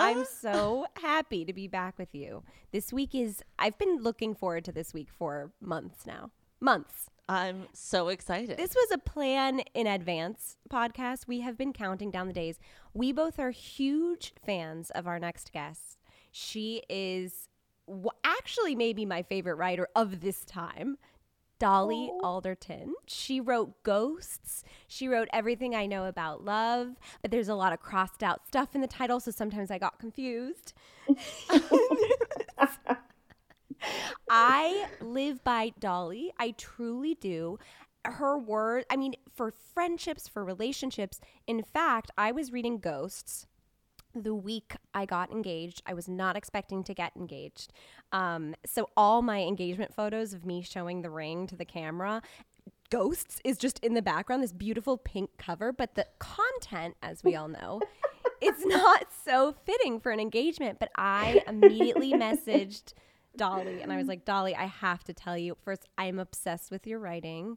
I'm so happy to be back with you. This week is, I've been looking forward to this week for months now. Months. I'm so excited. This was a plan in advance podcast. We have been counting down the days. We both are huge fans of our next guest. She is w- actually maybe my favorite writer of this time. Dolly Alderton. She wrote Ghosts. She wrote Everything I Know About Love, but there's a lot of crossed out stuff in the title, so sometimes I got confused. I live by Dolly. I truly do. Her word, I mean, for friendships, for relationships. In fact, I was reading Ghosts the week I got engaged. I was not expecting to get engaged. Um, so all my engagement photos of me showing the ring to the camera, Ghosts is just in the background, this beautiful pink cover, but the content, as we all know, it's not so fitting for an engagement. But I immediately messaged Dolly and I was like, Dolly, I have to tell you first, I'm obsessed with your writing.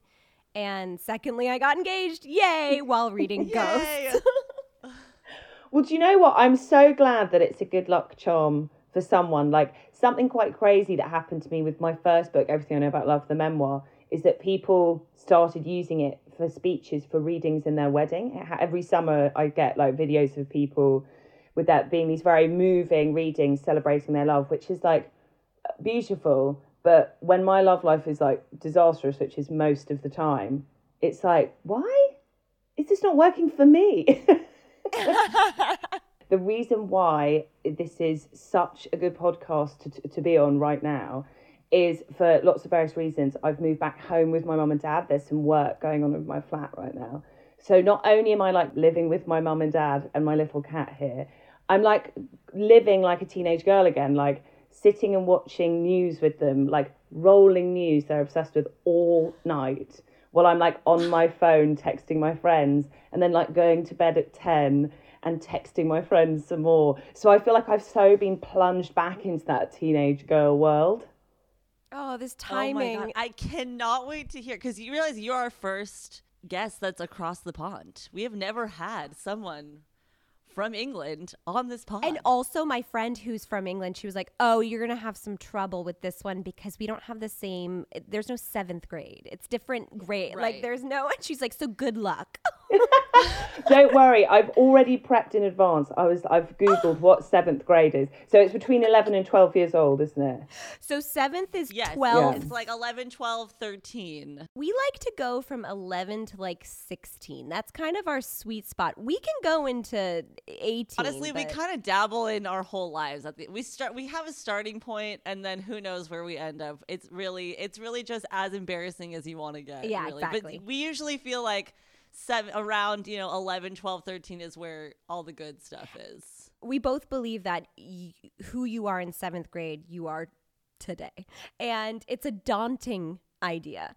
And secondly, I got engaged, yay, while reading Ghosts. Well, do you know what? I'm so glad that it's a good luck charm for someone. Like something quite crazy that happened to me with my first book, Everything I Know About Love, the memoir, is that people started using it for speeches for readings in their wedding. Every summer, I get like videos of people with that being these very moving readings celebrating their love, which is like beautiful. But when my love life is like disastrous, which is most of the time, it's like, why is this not working for me? the reason why this is such a good podcast to, to be on right now is for lots of various reasons. I've moved back home with my mum and dad. There's some work going on with my flat right now. So not only am I like living with my mum and dad and my little cat here, I'm like living like a teenage girl again, like sitting and watching news with them, like rolling news they're obsessed with all night while I'm like on my phone texting my friends and then like going to bed at 10 and texting my friends some more. So I feel like I've so been plunged back into that teenage girl world. Oh, this Oh timing. God. I cannot wait to hear because you realize you're our first guest that's across the pond. We have never had someone from England on this pod. And also, my friend who's from England, she was like, "Oh, you're gonna have some trouble with this one because we don't have the same. There's no seventh grade. It's different grade. Like, there's no." And she's like, "So good luck." Don't worry, I've already prepped in advance. I was I've googled what seventh grade is. So it's between 11 and 12 years old, isn't it? so seventh is yes, twelve. it's like 11, 12, 13. We like to go from eleven to like sixteen. That's kind of our sweet spot. We can go into eighteen. Honestly, we kind of dabble in our whole lives. At the, we start, we have a starting point, and then who knows where we end up. It's really, it's really just as embarrassing as you want to get. Yeah, really. exactly. But we usually feel like seven, around you know 11, 12, 13 is where all the good stuff is. we both believe that y- who you are in seventh grade, you are today. And it's a daunting idea.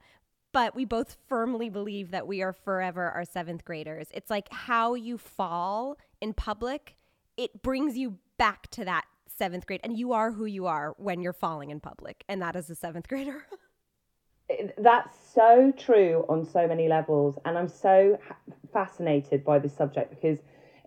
But we both firmly believe that we are forever our seventh graders. It's like how you fall in public, it brings you back to that seventh grade. And you are who you are when you're falling in public. And that is a seventh grader. That's so true on so many levels. And I'm so fascinated by this subject because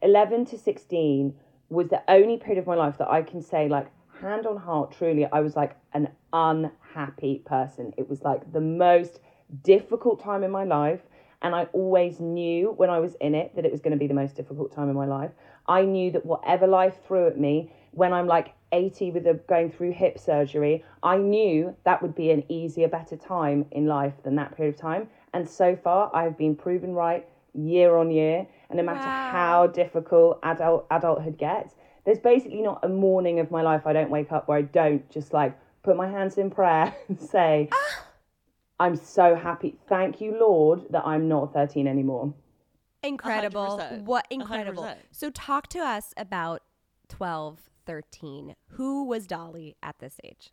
11 to 16 was the only period of my life that I can say, like, hand on heart, truly, I was like an unhappy person. It was like the most difficult time in my life. And I always knew when I was in it that it was going to be the most difficult time in my life. I knew that whatever life threw at me, when I'm like 80 with a, going through hip surgery, I knew that would be an easier, better time in life than that period of time. And so far, I've been proven right year on year. And no matter Wow. how difficult adult adulthood gets, there's basically not a morning of my life I don't wake up where I don't just like put my hands in prayer and say, I'm so happy. Thank you, Lord, that I'm not 13 anymore. Incredible. 100%. What incredible. 100%. So talk to us about 12, 13. Who was Dolly at this age?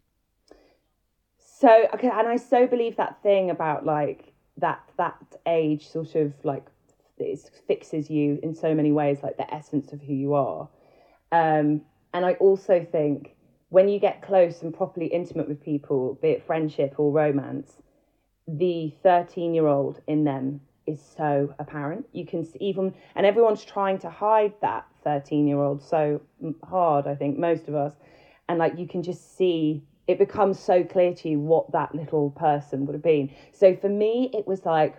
So, okay, and I so believe that thing about like that that age sort of like it fixes you in so many ways, like the essence of who you are. Um, and I also think when you get close and properly intimate with people, be it friendship or romance, the 13 year old in them is so apparent. You can see even, and everyone's trying to hide that 13 year old so hard, I think, most of us. And like you can just see it becomes so clear to you what that little person would have been. So for me, it was like,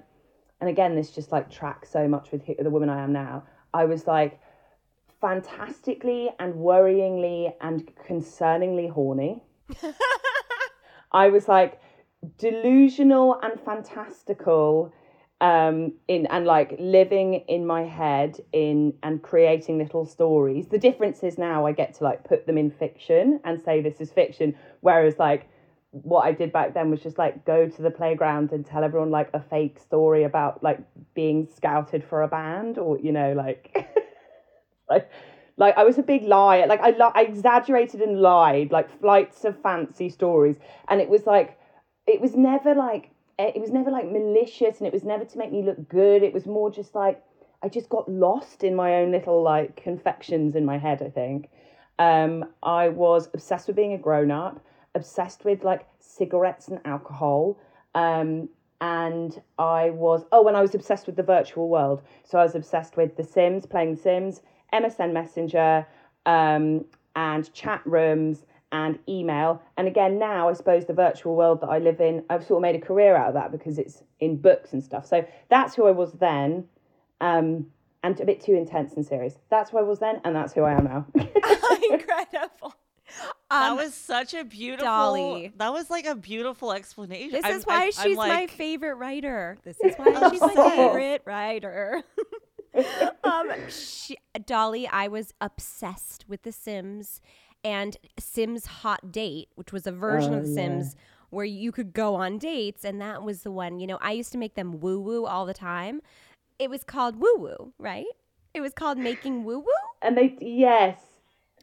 and again, this just like tracks so much with the woman I am now. I was like fantastically and worryingly and concerningly horny. I was like delusional and fantastical um in and like living in my head in and creating little stories the difference is now i get to like put them in fiction and say this is fiction whereas like what i did back then was just like go to the playground and tell everyone like a fake story about like being scouted for a band or you know like like like I was a big liar. Like I, I exaggerated and lied, like flights of fancy stories, and it was like, it was never like it was never like malicious, and it was never to make me look good. It was more just like I just got lost in my own little like confections in my head. I think um, I was obsessed with being a grown up, obsessed with like cigarettes and alcohol. Um, and I was oh, and I was obsessed with the virtual world. So I was obsessed with The Sims, playing The Sims, MSN Messenger, um, and chat rooms and email. And again, now I suppose the virtual world that I live in, I've sort of made a career out of that because it's in books and stuff. So that's who I was then. Um, and a bit too intense and serious. That's who I was then, and that's who I am now. Incredible. that Um, was such a beautiful. Dolly. That was like a beautiful explanation. This I'm- is why I'm- I'm she's my favorite writer. This is why she's my favorite writer. um, she, Dolly, I was obsessed with The Sims and Sims Hot Date, which was a version oh, of Oh, The yeah. Sims where you could go on dates, and that was the one. You know, I used to make them woo woo all the time. It was called woo woo, right? It was called making woo woo. and they, yes,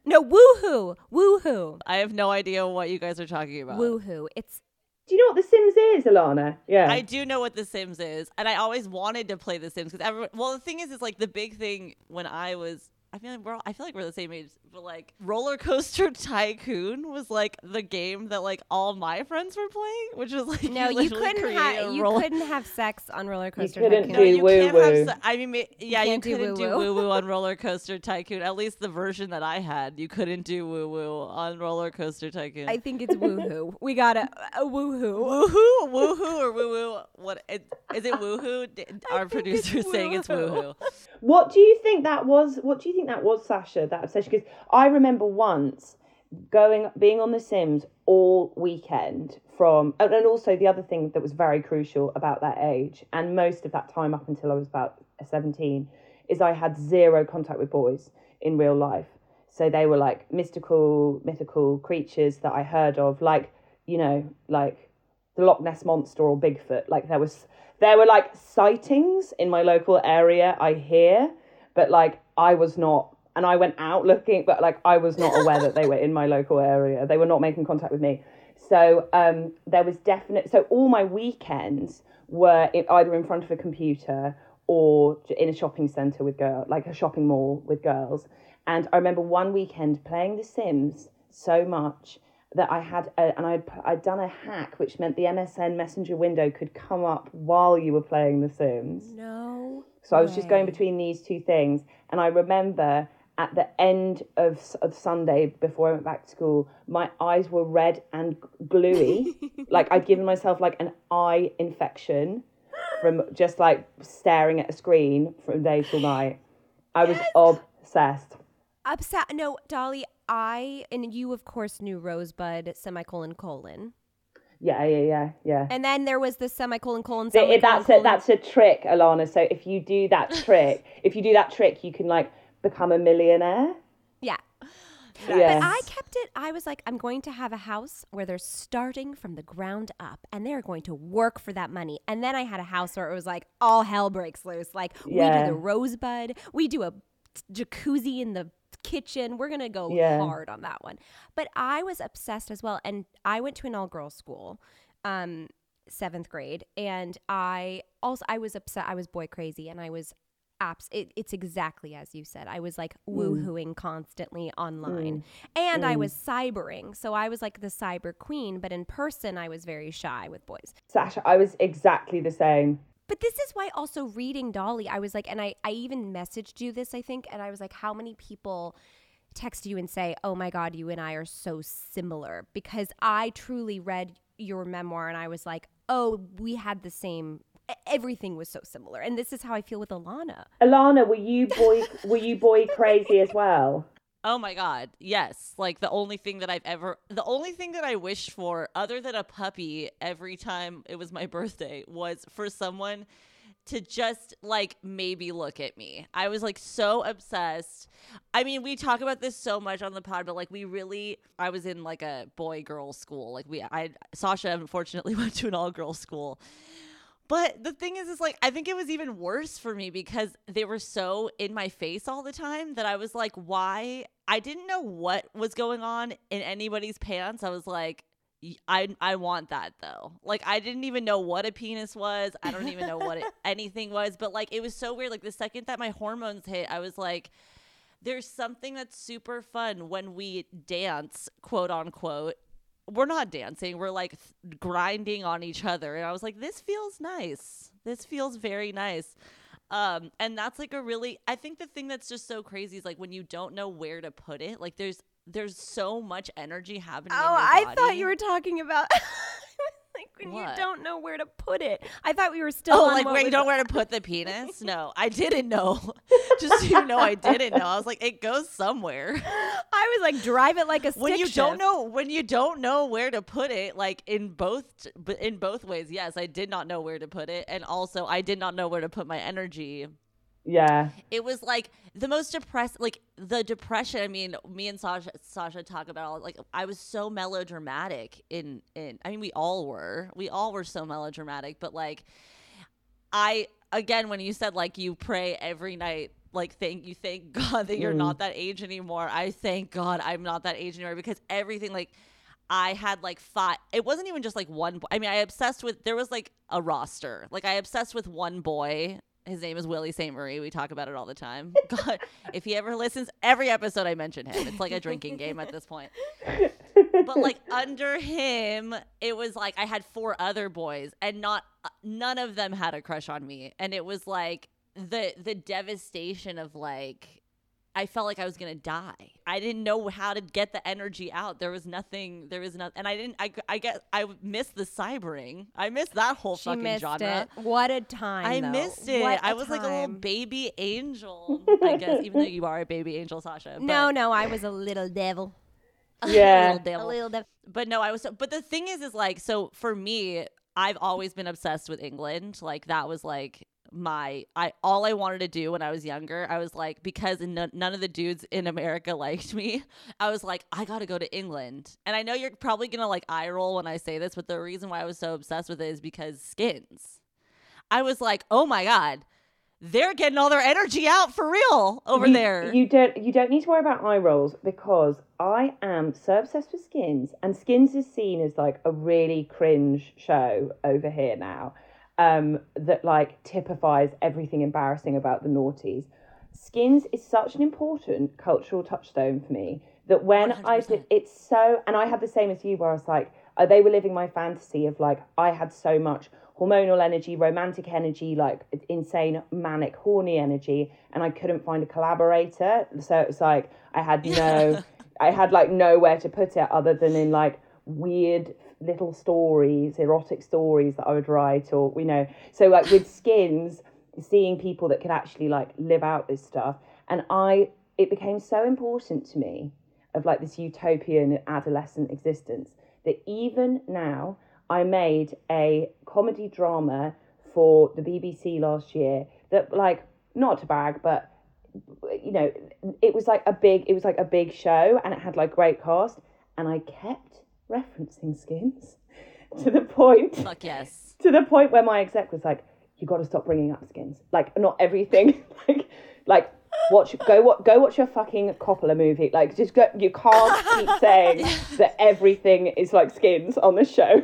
No, woohoo, woohoo, I have no idea what you guys are talking about. woohoo. It's do you know what The Sims is, Alana? Yeah. I do know what The Sims is, and I always wanted to play The Sims because everyone. Well, the thing is, is like the big thing when I was. I feel like we're. all- I feel like we're the same age, but like Roller Coaster Tycoon was like the game that like all my friends were playing, which was like no, you literally couldn't have you roller- couldn't have sex on roller coaster. couldn't Tycoon. No, do you can't woo-woo. have. se- I mean, ma- yeah, you, can't do couldn't do woo-woo. woo woo on Roller Coaster Tycoon. At least the version that I had, you couldn't do woo woo on Roller Coaster Tycoon. I think it's woohoo. We got a, a woohoo. Woohoo, woohoo, or woo woo? What it, is it? Woohoo? D- Our think producer it's saying it's woohoo. woohoo. What do you think that was? What do you think that was, Sasha? That obsession? Because I remember once going, being on The Sims all weekend from, and and also the other thing that was very crucial about that age, and most of that time up until I was about seventeen, is I had zero contact with boys in real life. So they were like mystical, mythical creatures that I heard of, like you know, like the Loch Ness monster or Bigfoot. Like there was there were like sightings in my local area, I hear, but like I was not and I went out looking, but like I was not aware that they were in my local area. They were not making contact with me. So um there was definite so all my weekends were in, either in front of a computer or in a shopping center with girls, like a shopping mall with girls. And I remember one weekend playing The Sims so much that I had, a, and I'd, I'd done a hack which meant the MSN Messenger window could come up while you were playing The Sims. No. So I was just going between these two things. And I remember at the end of, of Sunday before I went back to school, my eyes were red and gluey. like I'd given myself like an eye infection from just like staring at a screen from day till night. I was obsessed. Upset. No, Dolly. I and you, of course, knew Rosebud semicolon colon, Yeah, yeah, yeah, yeah. and then there was the semicolon colon. Th- semicolon, that's a, that's a trick, Alana. So if you do that trick, if you do that trick, you can like become a millionaire. yeah. Yeah. But I kept it. I was like, I'm going to have a house where they're starting from the ground up and they're going to work for that money. And then I had a house where it was like all hell breaks loose. Like we do the rosebud, we do a jacuzzi in the kitchen. We're gonna go Yeah. hard on that one. But I was obsessed as well, and I went to an all girls school. Um, seventh grade and i also i was upset i was boy crazy and i was apps it, it's exactly as you said i was like mm. woohooing constantly online mm. and i mm. was cybering so i was like the cyber queen but in person i was very shy with boys Sasha, I was exactly the same. But this is why also reading Dolly, I was like, and I, I even messaged you this, I think, and I was like, how many people text you and say, oh my God, you and I are so similar? Because I truly read your memoir and I was like, oh, we had the same. Everything was so similar, and this is how I feel with Alana. Alana, were you boy were you boy crazy as well? Oh my god, yes. Like the only thing that I've ever the only thing that I wished for other than a puppy every time it was my birthday was for someone to just like maybe look at me. I was like so obsessed. I mean, we talk about this so much on the pod, but like we really I was in like a boy girl school. Like we I Sasha unfortunately went to an all girl school. But the thing is, is like, I think it was even worse for me because they were so in my face all the time that I was like, why? I didn't know what was going on in anybody's pants. I was like, I, I want that though. Like, I didn't even know what a penis was. I don't even know what it, anything was. But like, it was so weird. Like, the second that my hormones hit, I was like, there's something that's super fun when we dance, quote unquote, we're not dancing we're like th- grinding on each other and i was like this feels nice. This feels very nice. Um and that's like a really i think the thing that's just so crazy is like when you don't know where to put it like there's there's so much energy happening in Oh, I thought you were talking about like when What? you don't know where to put it. I thought we were still. Oh, on like where you don't know where to put the penis? No, I didn't know. Just so you know, I didn't know. I was like, it goes somewhere. I was like, drive it like a stick when you don't know when you don't know where to put it like in both in both ways yes i did not know where to put it and also i did not know where to put my energy Yeah. it was like the most depressed like the depression i mean me and sasha sasha talk about all like i was so melodramatic in in i mean we all were we all were so melodramatic but like i again when you said like you pray every night like thank you thank god that you're Mm. not that age anymore i thank god i'm not that age anymore because everything like I had like five. It wasn't even just like one. I mean, I obsessed with. There was like a roster. Like I obsessed with one boy. His name is Willie St. Marie. We talk about it all the time. God, if he ever listens, every episode I mention him. It's like a drinking game at this point. But like under him, it was like I had four other boys, and not uh, none of them had a crush on me. And it was like the the devastation of like I felt like I was gonna die. I didn't know how to get the energy out. There was nothing. There was nothing, and I didn't. I I guess I missed the cybering. I missed that whole She fucking missed genre. it. What a time! I though. missed it. What I a was like a little baby angel. I guess, even though you are a baby angel, Sasha. No, but- no, I was a little devil. Yeah. little devil A little devil. but no, I was so, but the thing is is like so for me, I've always been obsessed with England. Like that was like my I all I wanted to do when I was younger. I was like because none, none of the dudes in America liked me. I was like I got to go to England. And I know you're probably going to like eye roll when I say this, but the reason why I was so obsessed with it is because skins. I was like, "Oh my god, they're getting all their energy out for real over you, there." You don't you don't need to worry about eye rolls because I am so obsessed with Skins, and Skins is seen as like a really cringe show over here now. Um, that like typifies everything embarrassing about the noughties. Skins is such an important cultural touchstone for me that when I 100%. it's so and I had the same as you where I was like uh, they were living my fantasy of like I had so much hormonal energy, romantic energy, like insane manic horny energy, and I couldn't find a collaborator. So it was like I had no, I had like nowhere to put it other than in like weird little stories, erotic stories that I would write, or you know. So like with skins, seeing people that could actually like live out this stuff, and I, it became so important to me of like this utopian adolescent existence that even now I made a comedy drama for the BBC last year that like not to brag but you know it was like a big it was like a big show and it had like great cast and I kept referencing skins to the point Fuck yes. to the point where my exec was like, "You got to stop bringing up skins. Like, not everything. like, like watch go what go watch your fucking Coppola movie. Like, just go. You can't keep saying that everything is like skins on the show.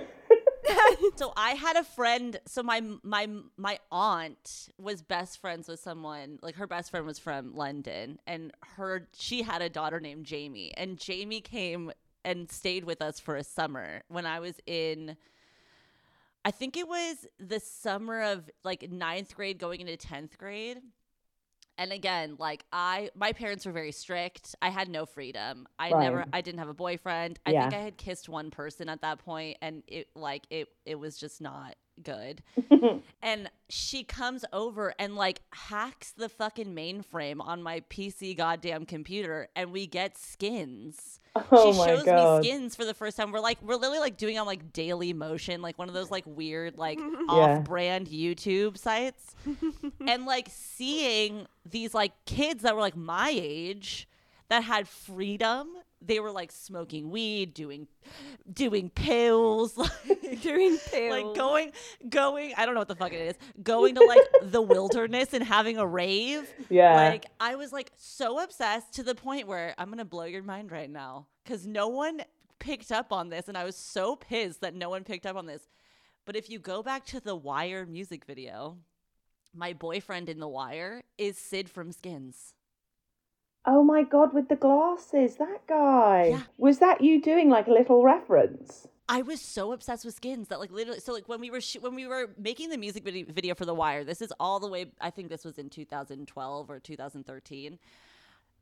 so I had a friend. So my my my aunt was best friends with someone. Like her best friend was from London, and her she had a daughter named Jamie, and Jamie came and stayed with us for a summer when I was in. I think it was the summer of like ninth grade going into 10th grade. And again, like I, my parents were very strict. I had no freedom. I Right. never, I didn't have a boyfriend. I Yeah. think I had kissed one person at that point, and it like it, it was just not good. and she comes over and like hacks the fucking mainframe on my PC goddamn computer, and we get skins. Oh she shows God. me skins for the first time. We're like, we're literally like doing on like Daily Motion, like one of those like weird like off-brand YouTube sites, and like seeing these like kids that were like my age that had freedom. They were like smoking weed, doing doing pills, like Doing pills. like going going i don't know what the fuck it is going to like the wilderness and having a rave Yeah. like i was like so obsessed to the point where i'm gonna blow your mind right now because no one picked up on this and i was so pissed that no one picked up on this but if you go back to the wire music video my boyfriend in the wire is sid from skins Oh my god, with the glasses, that guy. Yeah. Was that you doing like a little reference? I was so obsessed with skins that like literally so like when we were sh- when we were making the music video, video for The Wire this is all the way I think this was in 2012 or 2013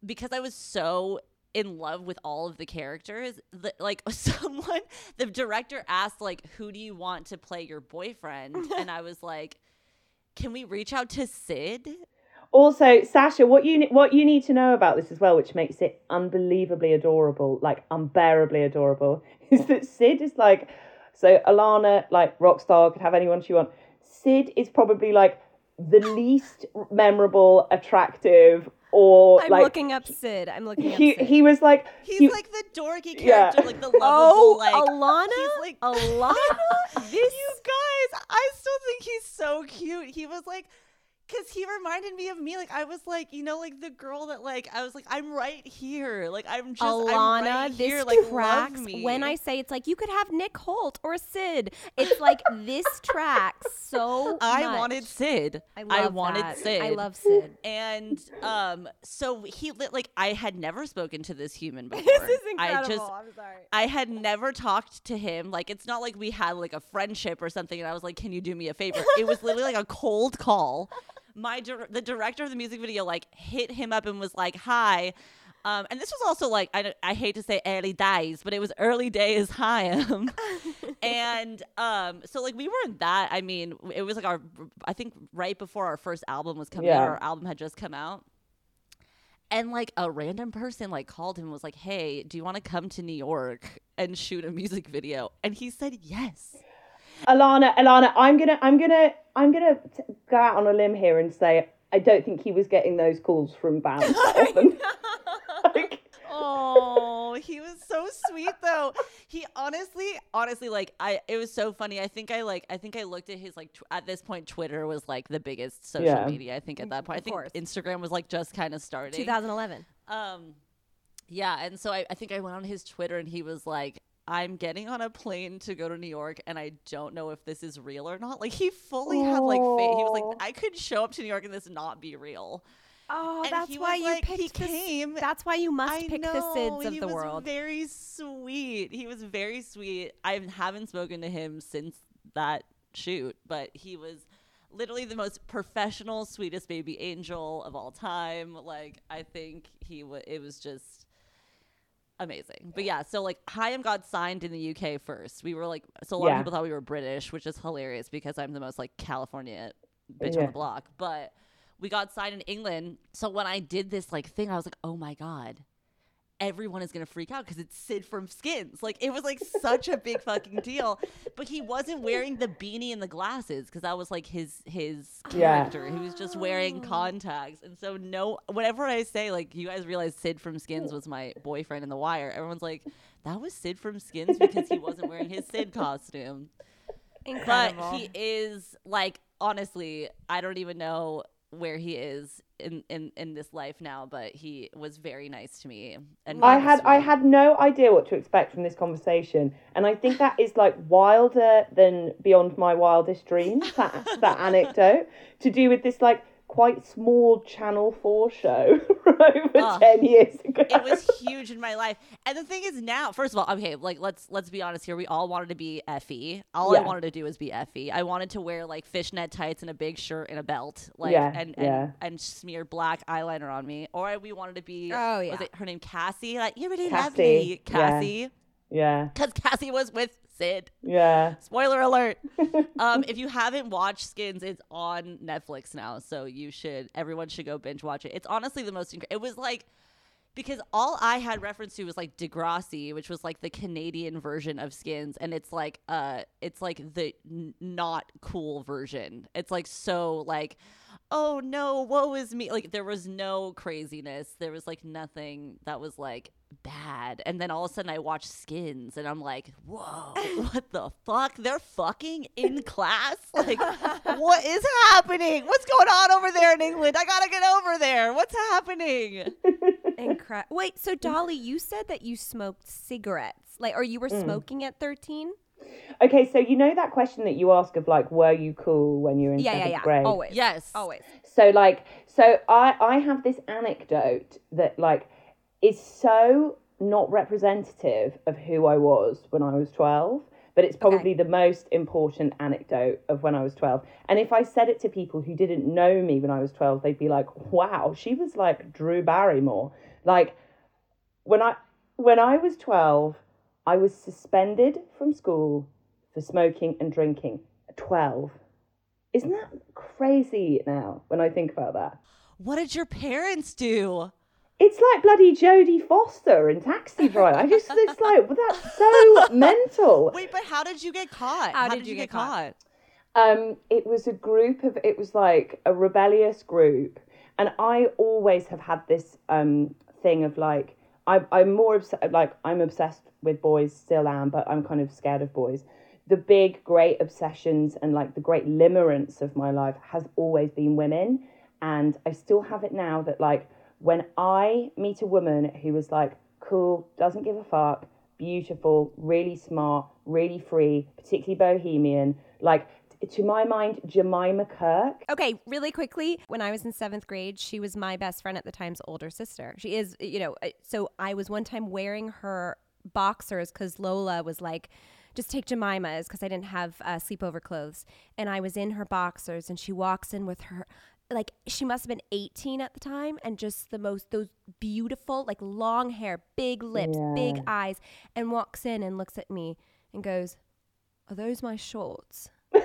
because I was so in love with all of the characters that like someone the director asked like who do you want to play your boyfriend and I was like can we reach out to Sid Also, Sasha, what you what you need to know about this as well, which makes it unbelievably adorable, like unbearably adorable, is that Sid is like, so Alana, like rock star, could have anyone she wants. Sid is probably like the least memorable, attractive, or I'm like looking up Sid. I'm looking up he Sid. he was like he's he- like the dorky Yeah. character like the lovable oh, like Alana. he's like Alana. this you guys, I still think he's so cute. He was like, because he reminded me of me. Like I was like, you know, like the girl that like I was like, I'm right here. Like I'm just I'm right this here. Like tracks. love me. When I say it's like you could have Nick Hoult or Sid, it's like this tracks so. I much. wanted Sid. I, love wanted that. Sid. I love Sid. And um, so he lit like I had never spoken to this human before. This is I incredible. just I'm sorry. I had never talked to him. Like, it's not like we had like a friendship or something. And I was like, "Can you do me a favor?" It was literally like a cold call. My dir- the director of the music video like hit him up and was like, "Hi." Um, and this was also like I, I hate to say early days, but it was early days. Hi, um, and um, so like we weren't that. I mean, it was like our I think right before our first album was coming out. Our album had just come out, and like a random person like called him and was like, "Hey, do you want to come to New York and shoot a music video?" And he said yes. Alana, Alana, I'm gonna, I'm gonna, I'm gonna t- go out on a limb here and say I don't think he was getting those calls from bands. often. Like, Oh, he was so sweet though. He honestly, honestly, like I, it was so funny. I think I like, I think I looked at his like tw- at this point, Twitter was like the biggest social Yeah. media. I think at that point, I Of think. Instagram was like just kind of starting. 2011. Um, yeah, and so I, I think I went on his Twitter and he was like, "I'm getting on a plane to go to New York, and I don't know if this is real or not." Like he fully had like fa- he was like, "I could show up to New York and this not be real." Oh, And that's why was you like- picked he came- That's why you must I pick know, the Sids of he the was world. Very sweet. He was very sweet. I haven't spoken to him since that shoot, but he was literally the most professional, sweetest baby angel of all time. Like I think he was. It was just amazing. But yeah, so like Haim got signed in the UK first. We were like, so a lot Yeah. of people thought we were British, which is hilarious because I'm the most like California bitch on the block. But we got signed in England. So when I did this like thing, I was like, oh my god. Everyone is gonna freak out because it's Sid from Skins. Like it was like such a big fucking deal, but he wasn't wearing the beanie and the glasses because that was like his his Yeah. character. He was just wearing contacts, and so no. Whenever I say like you guys realize Sid from Skins was my boyfriend in The Wire, everyone's like, that was Sid from Skins because he wasn't wearing his Sid costume. But he is like honestly, I don't even know where he is in, in, in this life now, but he was very nice to me. And I had, I had no idea what to expect from this conversation, and I think that is like wilder than beyond my wildest dreams. That that anecdote to do with this like quite small Channel 4 show over Ugh. 10 years ago. it was huge in my life. And the thing is now, first of all, okay, like let's let's be honest here. We all wanted to be Effie. All I wanted to do was be Effie. I wanted to wear like fishnet tights and a big shirt and a belt, like Yeah, and, and yeah. and smear black eyeliner on me. Or we wanted to be Oh, yeah. was it her name Cassie? Like you're really Cassie, lovely, yeah. Cassie. yeah, Because Cassie was with Sid. yeah. Spoiler alert. um, if you haven't watched Skins, it's on Netflix now, so you should. Everyone should go binge watch it. It's honestly the most. Inc- it was like because all I had reference to was like Degrassi, which was like the Canadian version of Skins, and it's like uh, it's like the n- not cool version. It's like so like. Oh no, woe is me. Like there was no craziness. There was like nothing that was like bad. And then all of a sudden I watch Skins and I'm like, whoa, what the fuck? They're fucking in class? Like, what is happening? What's going on over there in England? I gotta get over there. What's happening? Incredible. Wait, so Dolly, you said that you smoked cigarettes, like, or you were Mm. smoking at thirteen? Okay, so you know that question that you ask of like, were you cool when you were in Yeah, yeah, seventh yeah. grade? Always. Yes. Always. So like, so I I have this anecdote that like is so not representative of who I was when I was twelve, but it's probably the most important anecdote of when I was twelve. And if I said it to people who didn't know me when I was twelve, they'd be like, "Wow, she was like Drew Barrymore." Like when I when I was twelve, I was suspended from school for smoking and drinking. At Twelve. Isn't that crazy now when I think about that? What did your parents do? It's like bloody Jodie Foster in Taxi Driver. I just, it's like, well, that's so mental. Wait, but how did you get caught? How did you get caught? Um, it was a group of, it was like a rebellious group. And I always have had this um, thing of like, I, I'm more obsessed, like, I'm obsessed with boys, still am, but I'm kind of scared of boys. The big, great obsessions and like the great limerence of my life has always been women. And I still have it now that, like, when I meet a woman who is like cool, doesn't give a fuck, beautiful, really smart, really free, particularly bohemian, like, to my mind, Jemima Kirk. Okay, really quickly, when I was in seventh grade, she was my best friend at the time's older sister. She is, you know, uh, so I was one time wearing her boxers because Lola was like, just take Jemima's because I didn't have uh, sleepover clothes. And I was in her boxers and she walks in with her, like, she must have been 18 at the time and just the most, those beautiful, like, long hair, big lips, big eyes, and walks in and looks at me and goes, Are those my shorts?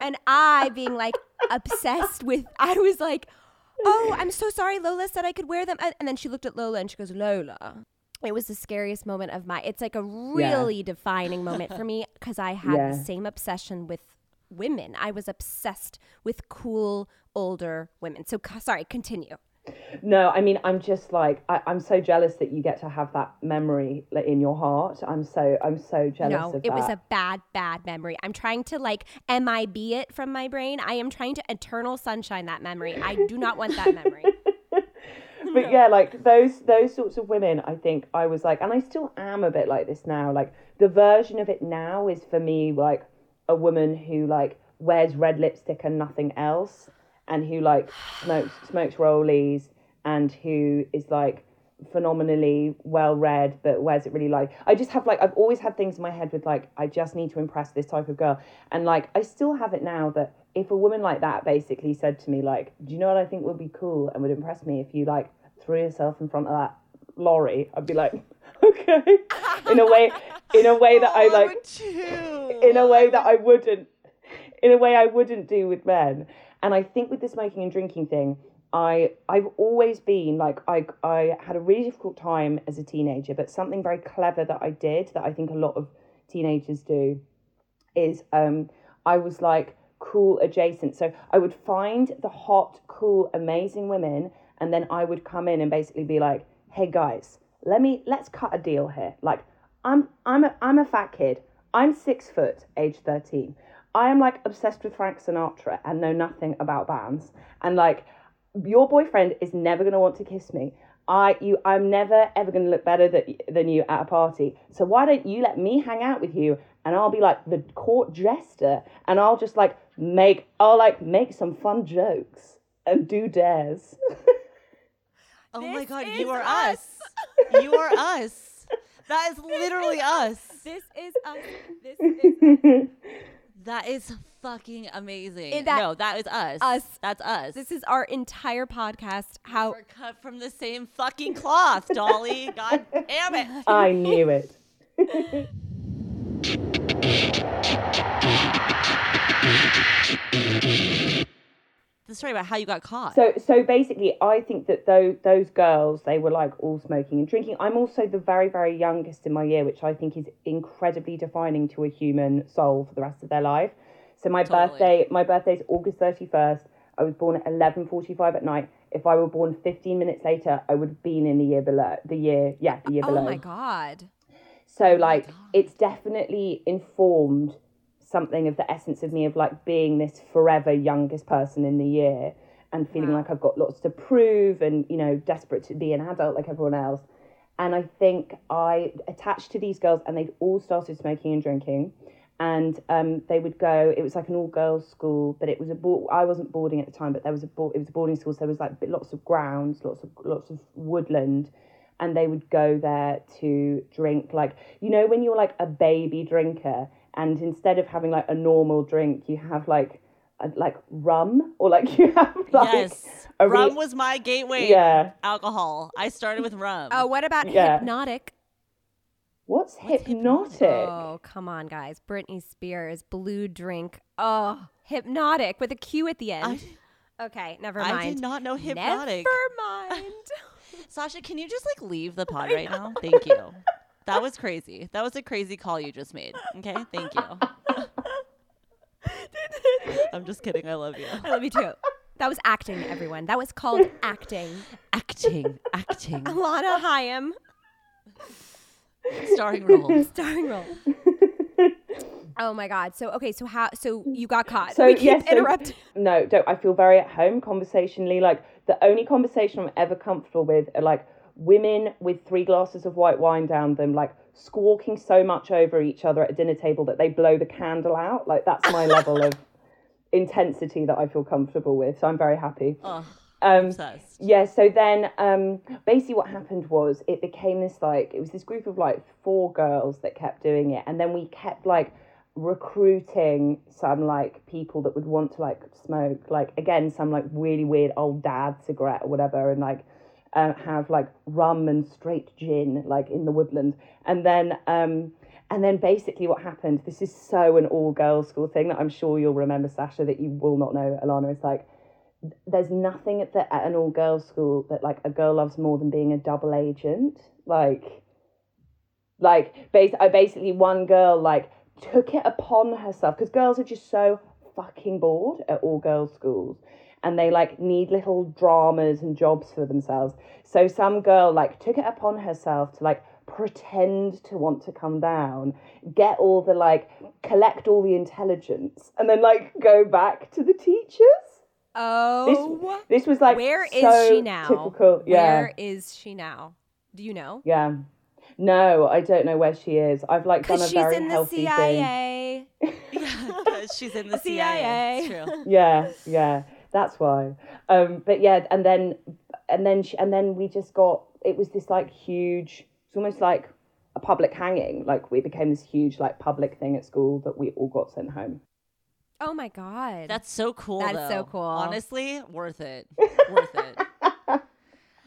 and I being like obsessed with I was like, "Oh, I'm so sorry Lola said I could wear them." And then she looked at Lola and she goes, "Lola." It was the scariest moment of my It's like a really defining moment for me because I had Yeah. the same obsession with women. I was obsessed with cool older women. So sorry, continue. No, I mean, I'm just like, I, I'm so jealous that you get to have that memory in your heart. I'm so, I'm so jealous No, of it that. was a bad, bad memory. I'm trying to like MIB it from my brain. I am trying to eternal sunshine that memory. I do not want that memory. but yeah, like those those sorts of women, I think I was like, and I still am a bit like this now. Like the version of it now is for me like a woman who like wears red lipstick and nothing else, and who like smokes smokes rollies, and who is like phenomenally well read but wears it really like I just have like I've always had things in my head with like I just need to impress this type of girl. And like I still have it now that if a woman like that basically said to me like do you know what I think would be cool and would impress me if you like threw yourself in front of that lorry? I'd be like okay in a way in a way that I Oh, like would in a way that I wouldn't in a way I wouldn't do with men. And I think with the smoking and drinking thing, I I've always been like I I had a really difficult time as a teenager, but something very clever that I did that I think a lot of teenagers do is um I was like cool adjacent. So I would find the hot, cool, amazing women and then I would come in and basically be like, "Hey guys, let me let's cut a deal here. Like I'm I'm a I'm a fat kid. I'm 6 foot, age 13. I am like obsessed with Frank Sinatra and know nothing about bands. And like your boyfriend is never going to want to kiss me. I you I'm never ever going to look better than, than you at a party. So why don't you let me hang out with you and I'll be like the court jester and I'll just like make I'll like make some fun jokes and do dares. Oh my god, you are us. us. You are us. That is literally us. This is us. This is That is fucking amazing. That- no, that is us. Us. That's us. this is our entire podcast. How We're cut from the same fucking cloth, Dolly. God damn it. I knew it. The story about how you got caught. So, so basically, I think that those those girls, they were like all smoking and drinking. I'm also the very, very youngest in my year, which I think is incredibly defining to a human soul for the rest of their life. So my Totally. birthday, my birthday is August 31st. I was born at 11:45 at night. If I were born 15 minutes later, I would have been in the year below. The year, yeah, the year Oh below. my god. So oh like it's definitely informed something of the essence of me of like being this forever youngest person in the year and feeling Wow. like I've got lots to prove and you know desperate to be an adult like everyone else. And I think I attached to these girls and they'd all started smoking and drinking. And um, they would go. It was like an all-girls school, but it was a. Bo- I wasn't boarding at the time, but there was a. Bo- it was a boarding school, so there was like lots of grounds, lots of lots of woodland, and they would go there to drink like you know when you're like a baby drinker and instead of having like a normal drink you have like a, like rum or like you have like yes. a re- rum was my gateway. yeah Alcohol. I started with rum. Oh, what about Yeah. Hpnotiq? what's, What's Hpnotiq, Hpnotiq? Oh, come on, guys. Britney Spears, blue drink. Oh, Hpnotiq with a Q at the end. okay, never mind. I did not know Hpnotiq. Never mind. Sasha, can you just like leave the pod right now? Thank you. That was crazy. That was a crazy call you just made. Okay, thank you. I'm just kidding. I love you. I love you too. That was acting, everyone. That was called acting. Acting, acting, Alana Haim, starring role. starring role. Oh my God. So okay. So how? So you got caught. So, we keep yes, so- no don't i feel very at home conversationally like the only conversation i'm ever comfortable with are like women with three glasses of white wine down them like squawking so much over each other at a dinner table that they blow the candle out like that's my level of intensity that i feel comfortable with so i'm very happy Oh, um obsessed. yeah so then um basically what happened was it became this like it was this group of like four girls that kept doing it and then we kept like recruiting some like people that would want to like smoke like again some like really weird old dad cigarette or whatever and like um, have like rum and straight gin like in the woodland and then um and then basically what happened this is so an all girls school thing that i'm sure you'll remember sasha that you will not know alana. Is like there's nothing at the at an all girls school that like a girl loves more than being a double agent. Like, like bas- I basically one girl like took it upon herself because girls are just so fucking bored at all girls schools and they like need little dramas and jobs for themselves. So some girl like took it upon herself to like pretend to want to come down, get all the like collect all the intelligence and then like go back to the teachers. Oh, This this was like where is so she now? Typical, yeah, Where is she now? Do you know? yeah. No, I don't know where she is. I've like done a Because she's very in the healthy thing. CIA. She's in the CIA. CIA. It's true. Yeah, yeah, that's why. Um, but yeah, and then and then she, and then we just got it was this like huge. It's almost like a public hanging. Like we became this huge like public thing at school that we all got sent home. Oh my God. That's so cool. That is so cool. Honestly, worth it. worth it.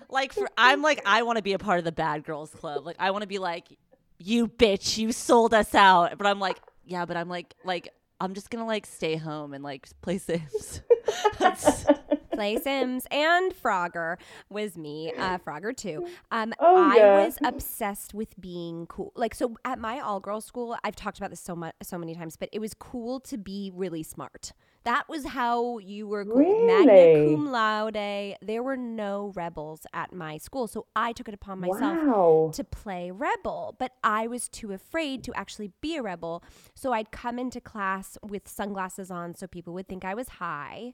Like for I'm like I want to be a part of the bad girls club. Like I want to be like you bitch, you sold us out. But I'm like yeah, but I'm like like I'm just gonna like stay home and like play Sims. Play Sims and Frogger was me, uh, Frogger too. Um, Oh, I yeah. was obsessed with being cool. Like so, at my all girls school, I've talked about this so much, so many times, but it was cool to be really smart. That was how you were cool. Magna cum laude. There were no rebels at my school, so I took it upon myself Wow. to play rebel, but I was too afraid to actually be a rebel. So I'd come into class with sunglasses on so people would think I was high.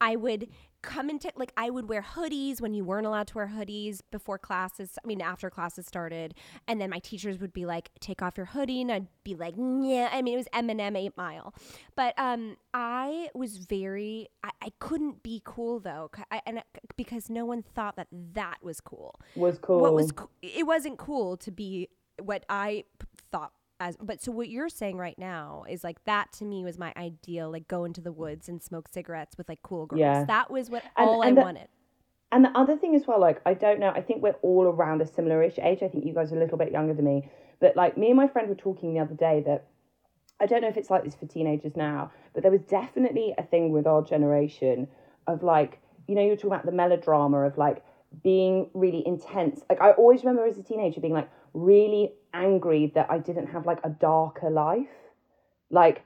I would come into like I would wear hoodies when you weren't allowed to wear hoodies before classes. I mean, after classes started, and then my teachers would be like, "Take off your hoodie," and I'd be like, "Yeah." I mean, it was Eminem Eight Mile, but um, I was very. I, I couldn't be cool though, I, and because no one thought that that was cool. Was cool. What was co- it wasn't cool to be what I p- thought as but so what you're saying right now is like that to me was my ideal like go into the woods and smoke cigarettes with like cool girls Yeah. that was what And- all and I the- wanted And the other thing as well, like I don't know, I think we're all around a similar-ish age. I think you guys are a little bit younger than me, but like me and my friend were talking the other day that I don't know if it's like this for teenagers now, but there was definitely a thing with our generation of like, you know, you're talking about the melodrama of like being really intense. Like I always remember as a teenager being like really angry that I didn't have like a darker life. Like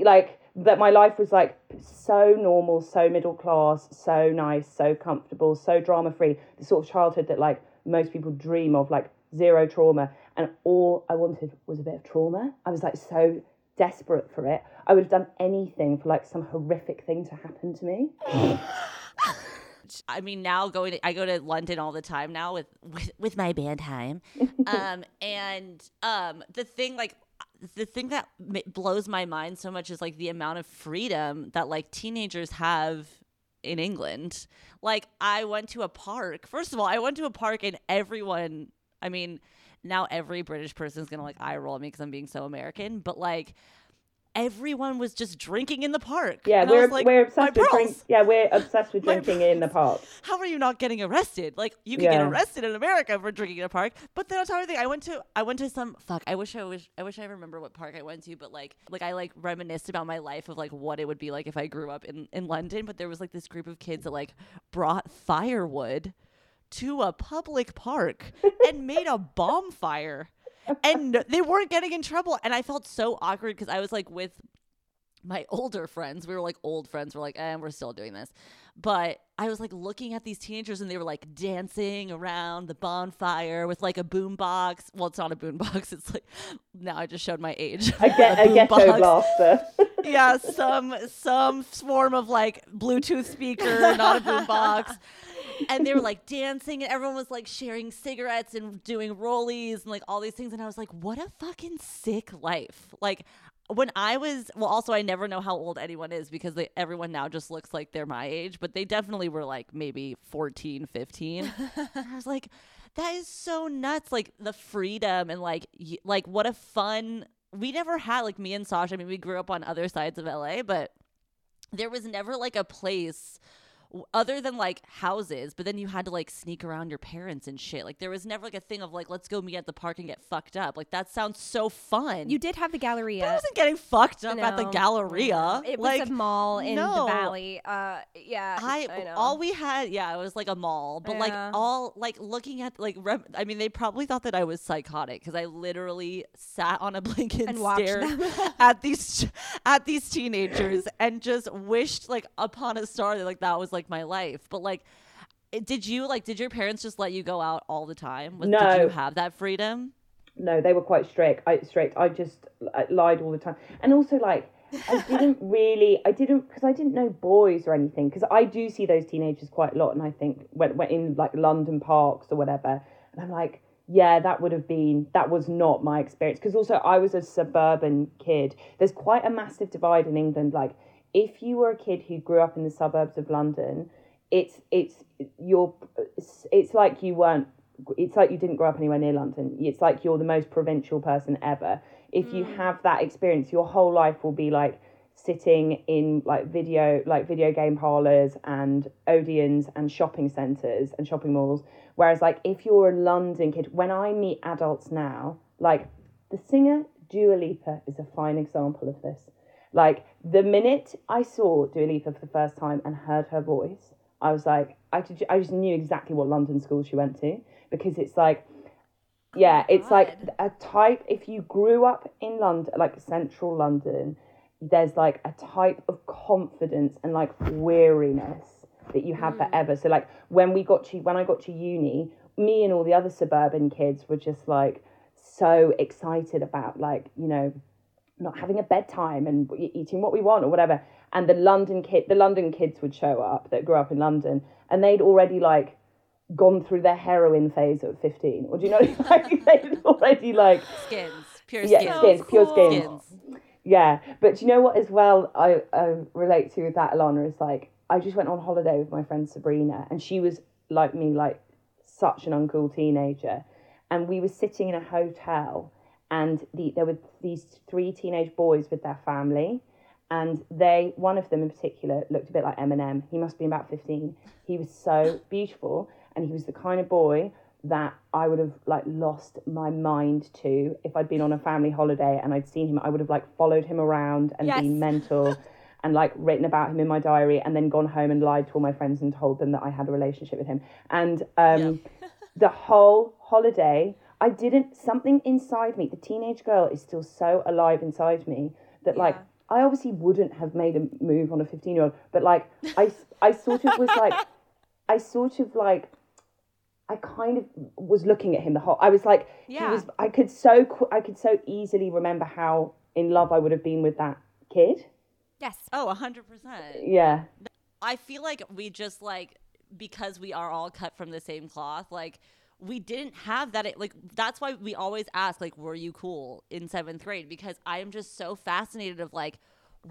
like that my life was like so normal, so middle class, so nice, so comfortable, so drama free. The sort of childhood that like most people dream of, like zero trauma. And all I wanted was a bit of trauma. I was like so desperate for it. I would have done anything for like some horrific thing to happen to me. I mean, now going to, I go to London all the time now with with, with my band Haim, um, and um, the thing like the thing that ma- blows my mind so much is like the amount of freedom that like teenagers have in England. Like I went to a park. First of all, I went to a park and everyone. I mean, now every British person is gonna like eye roll at me because I'm being so American, but like. Everyone was just drinking in the park. Yeah, And we're like, we're obsessed with drink. Yeah, we're obsessed with drinking in the park. how are you not getting arrested? Like you can Yeah. get arrested in America for drinking in a park. But then on top of the thing, I went to I went to some fuck. I wish I wish I wish I remember what park I went to, but like like I like reminisced about my life of like what it would be like if I grew up in in London. But there was like this group of kids that like brought firewood to a public park and made a bonfire. And they weren't getting in trouble. And I felt so awkward because I was like with my older friends, we were like old friends, we're like, eh, we're still doing this. But I was like looking at these teenagers and they were like dancing around the bonfire with like a boom box. Well, it's not a boom box. It's like now I just showed my age. I get, a boom ghetto blaster. Yeah, some some swarm of like Bluetooth speaker, not a boom box. And they were like dancing and everyone was like sharing cigarettes and doing rollies and like all these things. And I was like, what a fucking sick life. Like when I was, well, also I never know how old anyone is because they, everyone now just looks like they're my age, but they definitely were like maybe 14, 15. and I was like, that is so nuts. Like the freedom and like, y- like what a fun, we never had like me and Sasha. I mean, we grew up on other sides of LA, but there was never like a place other than like houses, but then you had to like sneak around your parents and shit. Like there was never like a thing of like let's go meet at the park and get fucked up. Like that sounds so fun. you did have the Galleria. I wasn't getting fucked up at the Galleria. it was like, a mall in no. the valley uh yeah I, know. all we had, yeah, it was like a mall, but like all like looking at like rem- I mean, they probably thought that I was psychotic because I literally sat on a blanket And stared at these at these teenagers and just wished like upon a star that like that was like my life. But like, did you like? Did your parents just let you go out all the time? Was, Did No. you have that freedom? no, they were quite strict. I strict. I just I lied all the time, and also like I didn't really. I didn't because I didn't know boys or anything. Because I do see those teenagers quite a lot, and I think when when in like London parks or whatever, and I'm like, yeah, that would have been that was not my experience. Because also I was a suburban kid. There's quite a massive divide in England. Like if you were a kid who grew up in the suburbs of London, it's it's you're it's, it's like you weren't it's like you didn't grow up anywhere near London. It's like you're the most provincial person ever. If you mm. have that experience, your whole life will be like sitting in like video like video game parlors and Odeons and shopping centers and shopping malls. Whereas like if you're a London kid, when I meet adults now, like the singer Dua Lipa is a fine example of this. Like the minute I saw Dua Lipa for the first time and heard her voice, I was like, I, could, I just knew exactly what London school she went to because it's like, yeah, it's like a type. If you grew up in London, like central London, there's like a type of confidence and like weariness that you have mm. forever. So like when we got to when I got to uni, me and all the other suburban kids were just like so excited about like you know not having a bedtime and eating what we want or whatever. And the London kid, the London kids would show up that grew up in London, and they'd already like gone through their heroin phase at 15 or do you know like they'd already like skins, pure yeah skins. skins pure oh, skins Skins. yeah but do you know what as well I, I relate to with that alana is like i just went on holiday with my friend sabrina and she was like me like such an uncool teenager and we were sitting in a hotel and the, there were these three teenage boys with their family and they one of them in particular looked a bit like eminem he must be about 15 he was so beautiful and he was the kind of boy that I would have like lost my mind to if I'd been on a family holiday and I'd seen him. I would have like followed him around and Yes. been mental and like written about him in my diary and then gone home and lied to all my friends and told them that I had a relationship with him. And um, the whole holiday, I didn't. Something inside me, the teenage girl, is still so alive inside me that like. I obviously wouldn't have made a move on a 15 year old, but like I, I sort of was like, I sort of like I kind of was looking at him the whole. I was like, Yeah. he was. I could so I could so easily remember how in love I would have been with that kid. Yes. Oh, hundred percent. Yeah, I feel like we just like because we are all cut from the same cloth, like we didn't have that like that's why we always ask like were you cool in 7th grade because I am just so fascinated of like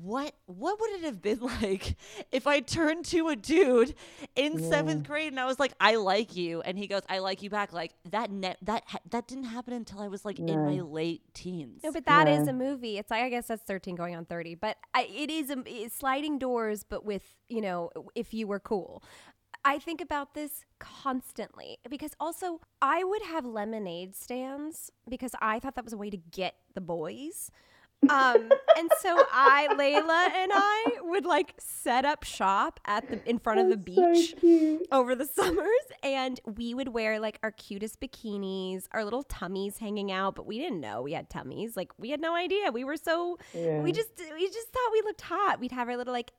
what what would it have been like if I turned to a dude in 7th grade and I was like I like you and he goes I like you back like that net that ha- that didn't happen until I was like in my late teens. No, but that is Yeah. a movie. It's like I guess that's thirteen going on thirty, but I, it is a it's sliding doors, but with you know if you were cool. I think about this constantly because also I would have lemonade stands because I thought that was a way to get the boys. Um, and so I, Layla and I would like set up shop at the in front of the beach over the summers and we would wear like our cutest bikinis, our little tummies hanging out, but we didn't know we had tummies. Like we had no idea. We were so Yeah. we just we just thought we looked hot. We'd have our little like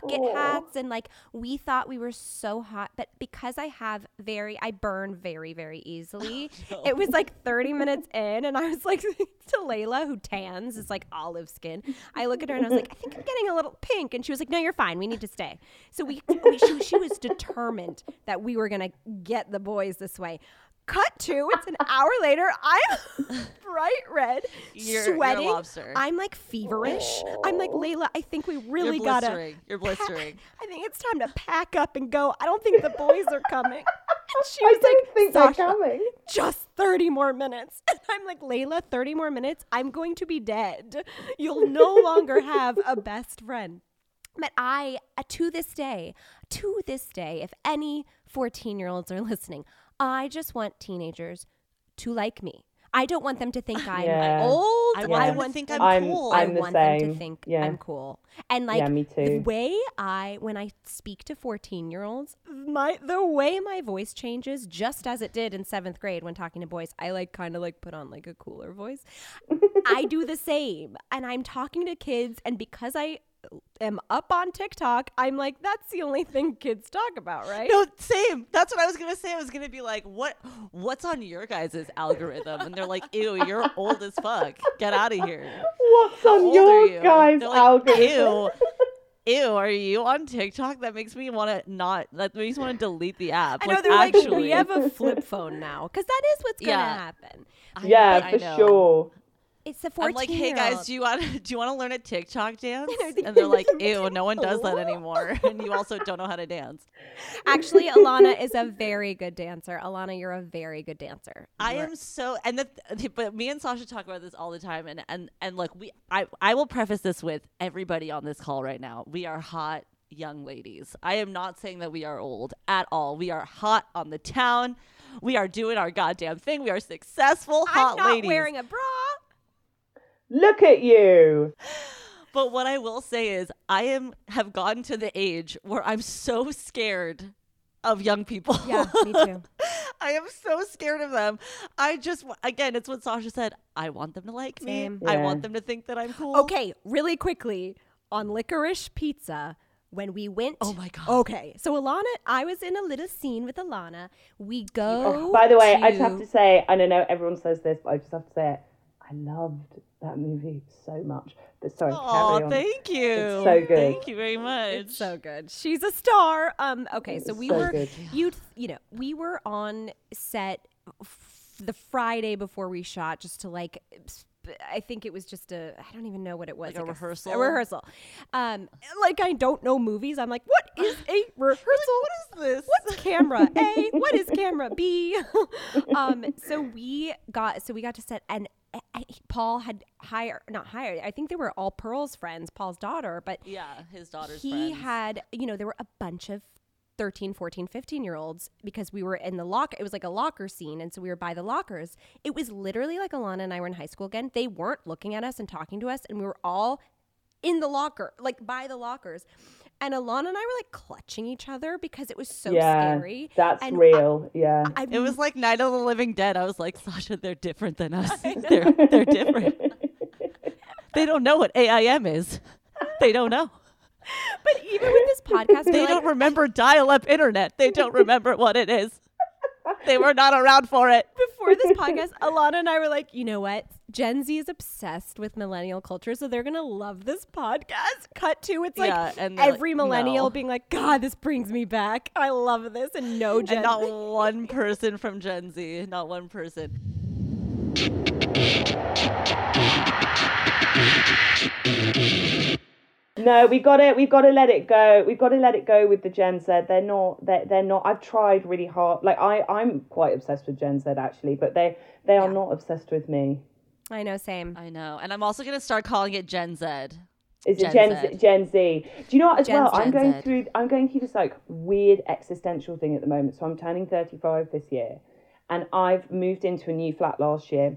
bucket hats and like we thought we were so hot but because i have very i burn very very easily. It was like 30 minutes in and i was like to layla who tans is like olive skin. I look at her and i was like i think i'm getting a little pink and she was like no you're fine. We need to stay. So we, we she, she was determined that we were gonna get the boys this way cut to it's an hour later i'm bright red You're- you're sweating lobster. i'm like feverish i'm like layla i think we really You're gotta blistering. You're blistering. I think it's time to pack up and go. I don't think the boys are coming. And she I was don't like, think Sasha, they're coming. just 30 more minutes. And I'm like, Layla, 30 more minutes? I'm going to be dead. You'll no longer have a best friend. But I, uh, to this day, to this day, if any 14 year olds are listening, I just want teenagers to like me. I don't want them to think I'm Yeah. old. I want them to think I'm I'm- cool. I I'm the want them to think Yeah. I'm cool. And like Yeah, me the way I when I speak to 14-year-olds, my the way my voice changes just as it did in 7th grade when talking to boys. I like kind of like put on like a cooler voice. I do the same. And I'm talking to kids and because I am up on TikTok, I'm like that's the only thing kids talk about, right? No, same. That's what I was gonna say. I was gonna be like, "What? What's on your guys' algorithm?" And they're like, "Ew, you're old as fuck. Get out of here." What's How on your are you? guys' like, algorithm? Ew, ew. Are you on TikTok? That makes me want to not. That makes me want to delete the app. I know like, they're actually, like we have a flip phone now cuz that is what's going to Yeah. happen. I- Yeah, I for know. sure. It's the 14 I'm like, hey guys, do you want to do you want to learn a TikTok dance? And they're like, ew, no one does that anymore. And you also don't know how to dance. Actually, Alana is a very good dancer. Alana, you're a very good dancer. I You're- am so and the but me and Sasha talk about this all the time and and and look we I I will preface this with everybody on this call right now we are hot young ladies I am not saying that we are old at all we are hot on the town we are doing our goddamn thing we are successful hot I'm not ladies wearing a bra. Look at you. but what I will say is I am have gotten to the age where I'm so scared of young people Yeah, me too. I am so scared of them. I just, again, it's what Sasha said. I want them to like Same. me. I want them to think that I'm cool. Okay, really quickly on licorice pizza. When we went, Oh my God. Okay, so Alana, I was in a little scene with Alana. We go. Oh, by the way, I just have to- to say, I don't know everyone says this, but I just have to say it. I I loved that movie so much. But sorry, Oh, carry on. thank you. It's so good. Thank you very much. It's so good. She's a star. Um. Okay, so It's we so were good. you you know we were on set f- the Friday before we shot just to like. sp- I think it was just a I don't even know what it was Like a s- rehearsal? A rehearsal. Um, like I don't know movies. I'm like, what is a rehearsal? what is this? What's camera A? What is camera B? um, so we got so we got to set and Paul had hired not hired. I think they were all Pearl's friends, Paul's daughter, but Yeah, his daughter's he friends. had you know there were a bunch of 13 14 15 year olds because we were in the locker it was like a locker scene and so we were by the lockers it was literally like alana and i were in high school again they weren't looking at us and talking to us and we were all in the locker like by the lockers and alana and i were like clutching each other because it was so yeah, scary that's And real. yeah. I, It was like Night of the Living Dead. I was like, Sasha, they're different than us. they're they're different. they don't know what AIM is. They don't know. but even with this podcast They we're don't like, remember dial-up internet. They don't remember what it is. They were not around for it. before this podcast, Alana and I were like, you know what? Gen Z is obsessed with millennial culture, so they're gonna love this podcast. Cut to it's like Yeah, and they're like, every millennial no. being like, God, this brings me back. I love this, and no Gen And not one person from Gen Z. Not one person. No, we got it. We've got to let it go. We've got to let it go with the Gen Z. They're not they're, they're not I've tried really hard. Like I I'm quite obsessed with Gen Z actually, but they they are Yeah. not obsessed with me. I know, same. I know. And I'm also gonna start calling it Gen Z. Is it Gen Gen Z. Z. Gen Z? Do you know what? As Gen well, I'm Gen going Z. through. I'm going through this like weird existential thing at the moment. So I'm turning 35 this year, and I've moved into a new flat last year,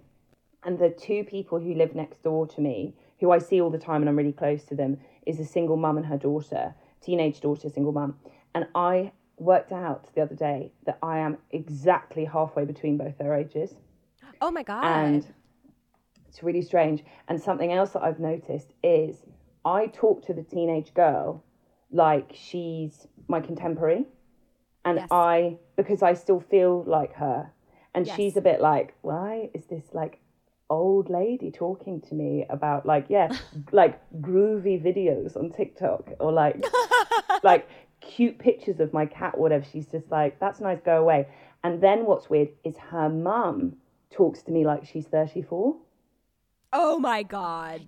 and the two people who live next door to me, who I see all the time, and I'm really close to them, is a single mum and her daughter, teenage daughter, single mum, and I worked out the other day that I am exactly halfway between both their ages Oh my God. and it's really strange. And something else that I've noticed is I talk to the teenage girl like she's my contemporary, and Yes. I because I still feel like her, and Yes. she's a bit like, why is this like old lady talking to me about like yeah like groovy videos on TikTok or like like cute pictures of my cat whatever. She's just like that's nice go away. And then what's weird is her mum talks to me like she's 34 oh my God.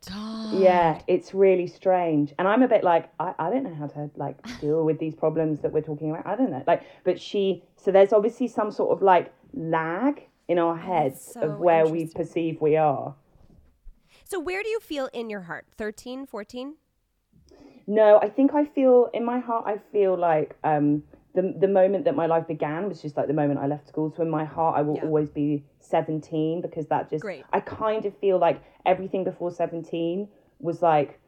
yeah it's really strange. And i'm a bit like I, I don't know how to like deal with these problems that we're talking about. I don't know. Like but she so there's obviously some sort of like lag in our heads so of where we perceive we are So where do you feel in your heart? 13, 14? No, I think I feel in my heart. I feel like um, the the moment that my life began was just like the moment I left school. So in my heart, I will Yeah. always be seventeen because that just Great. I kind of feel like everything before seventeen was like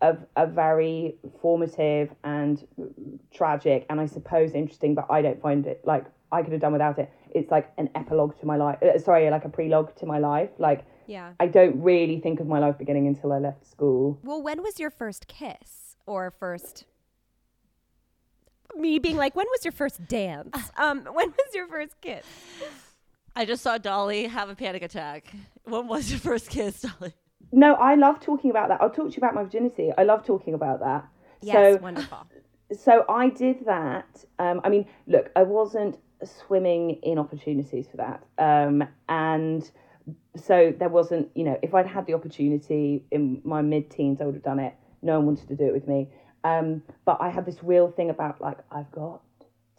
a a very formative and tragic, and I suppose interesting. But I don't find it like I could have done without it. It's like an epilogue to my life. Uh, sorry, like a prelogue to my life. Like Yeah. I don't really think of my life beginning until I left school. Well, when was your first kiss or first? Me being like, when was your first dance? Um, when was your first kiss? I just saw Dolly have a panic attack. When was your first kiss, Dolly? No, I love talking about that. I'll talk to you about my virginity. I love talking about that. Yes, so, wonderful. so I did that. Um, I mean, look, I wasn't swimming in opportunities for that. Um, and so there wasn't, you know, if I'd had the opportunity in my mid teens, I would have done it. No one wanted to do it with me. Um, but I had this real thing about like, I've got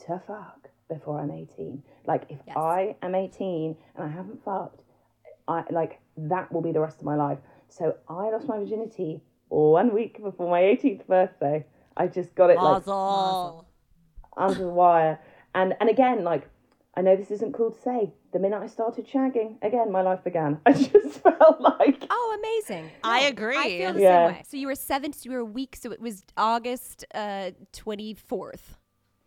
to fuck before I'm 18. Like, if Yes. I am 18 and I haven't fucked, I like that will be the rest of my life. So I lost my virginity one week before my 18th birthday. I just got it like under the wire. And and again, like I know this isn't cool to say. The minute I started shagging, again, my life began. I just felt like Oh, amazing. I agree. I feel the Yeah. same way. So you were seven, so you were a week, so it was August uh, 24th.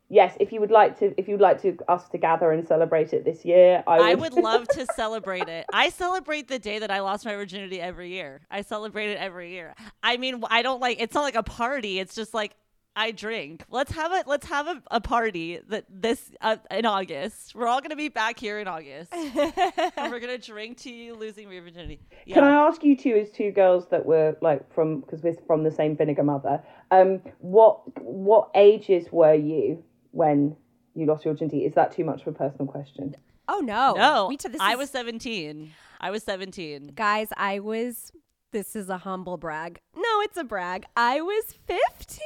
yes. If you would like to, if you'd like to us to gather and celebrate it this year, I would. I would love to celebrate it. I celebrate the day that I lost my virginity every year. I celebrate it every year. I mean, I don't like it's not like a party. It's just like I drink. Let's have a let's have a, a party that this uh, in August. We're all gonna be back here in August, and we're gonna drink to you losing your virginity. Yeah. Can I ask you two, as two girls that were like from because we're from the same vinegar mother? Um, what what ages were you when you lost your virginity? Is that too much of a personal question? Oh no, no, We took this. I is- was seventeen. I was seventeen. guys. I was. This is a humble brag. No, it's a brag. I was fifteen.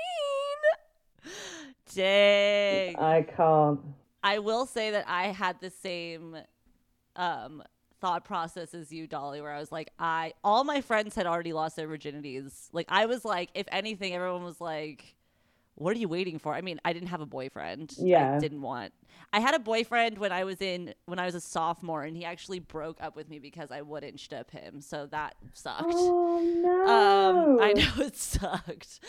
Dang. I can't. I will say that I had the same um thought process as you, Dolly, where I was like, I all my friends had already lost their virginities. Like I was like, if anything, everyone was like, What are you waiting for? I mean, I didn't have a boyfriend. Yeah. I didn't want I had a boyfriend when I was in when I was a sophomore and he actually broke up with me because I wouldn't ship him. So that sucked. Oh no! Um, I know it sucked.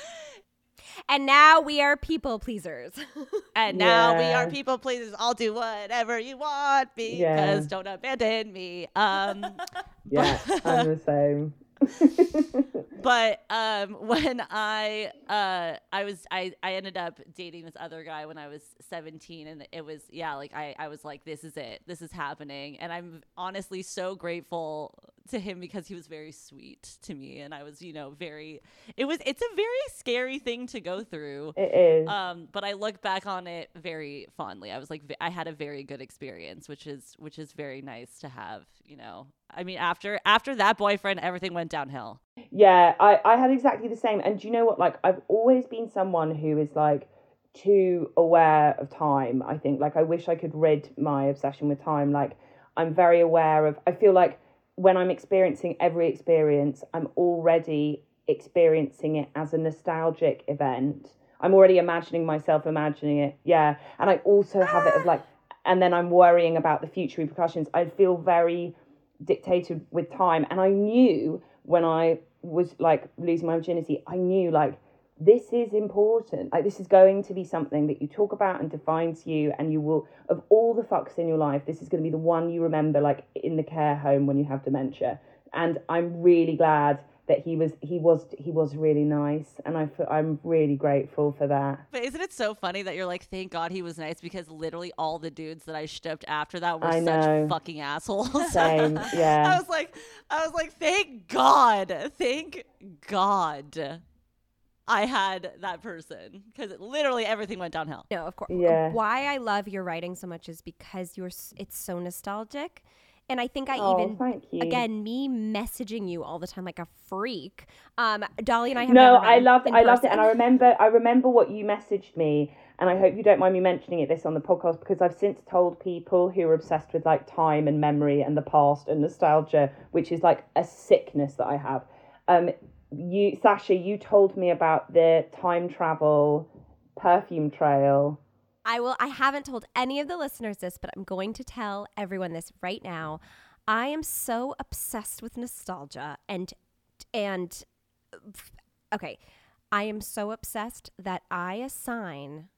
And now we are people pleasers. And now we are people pleasers. I'll do whatever you want because Yeah. don't abandon me. Um, Yeah, I'm the same. but um, when I uh, I was I, I ended up dating this other guy when I was 17 and it was yeah like I, I was like this is it. This is happening. And I'm honestly so grateful to him because he was very sweet to me. And I was you know very it was it's a very scary thing to go through. It is. um but i look back on it very fondly. I was like I had a very good experience which is which is very nice to have you know. I mean after after that boyfriend everything went downhill. Yeah, I, I had exactly the same. And do you know what? Like, I've always been someone who is like too aware of time. I think, like, I wish I could rid my obsession with time. Like, I'm very aware of, I feel like when I'm experiencing every experience, I'm already experiencing it as a nostalgic event. I'm already imagining myself imagining it. Yeah. And I also have it of like, and then I'm worrying about the future repercussions. I feel very dictated with time. And I knew when I was like losing my virginity, I knew like this is important. Like this is going to be something that you talk about and defines you, and you will of all the fucks in your life, this is going to be the one you remember like in the care home when you have dementia. And I'm really glad that he was he was he was really nice, and I fe- I'm really grateful for that. but isn't it so funny that you're like thank god he was nice because literally all the dudes that i shipped after that were I such know. fucking assholes Same, Yeah. i was like i was like thank god thank god i had that person because literally everything went downhill No, of course. Yeah. Why I love your writing so much is because you're. It's so nostalgic, and I think I Oh, even again me messaging you all the time like a freak. Um, Dolly and I have no i loved i loved it. And i remember i remember what you messaged me and i hope you don't mind me mentioning it this on the podcast because i've since told people who are obsessed with like time and memory and the past and nostalgia which is like a sickness that i have. Um you sasha you told me about the time travel perfume trail I will. I haven't told any of the listeners this, but I'm going to tell everyone this right now. I am so obsessed with nostalgia and and okay, I am so obsessed that I assign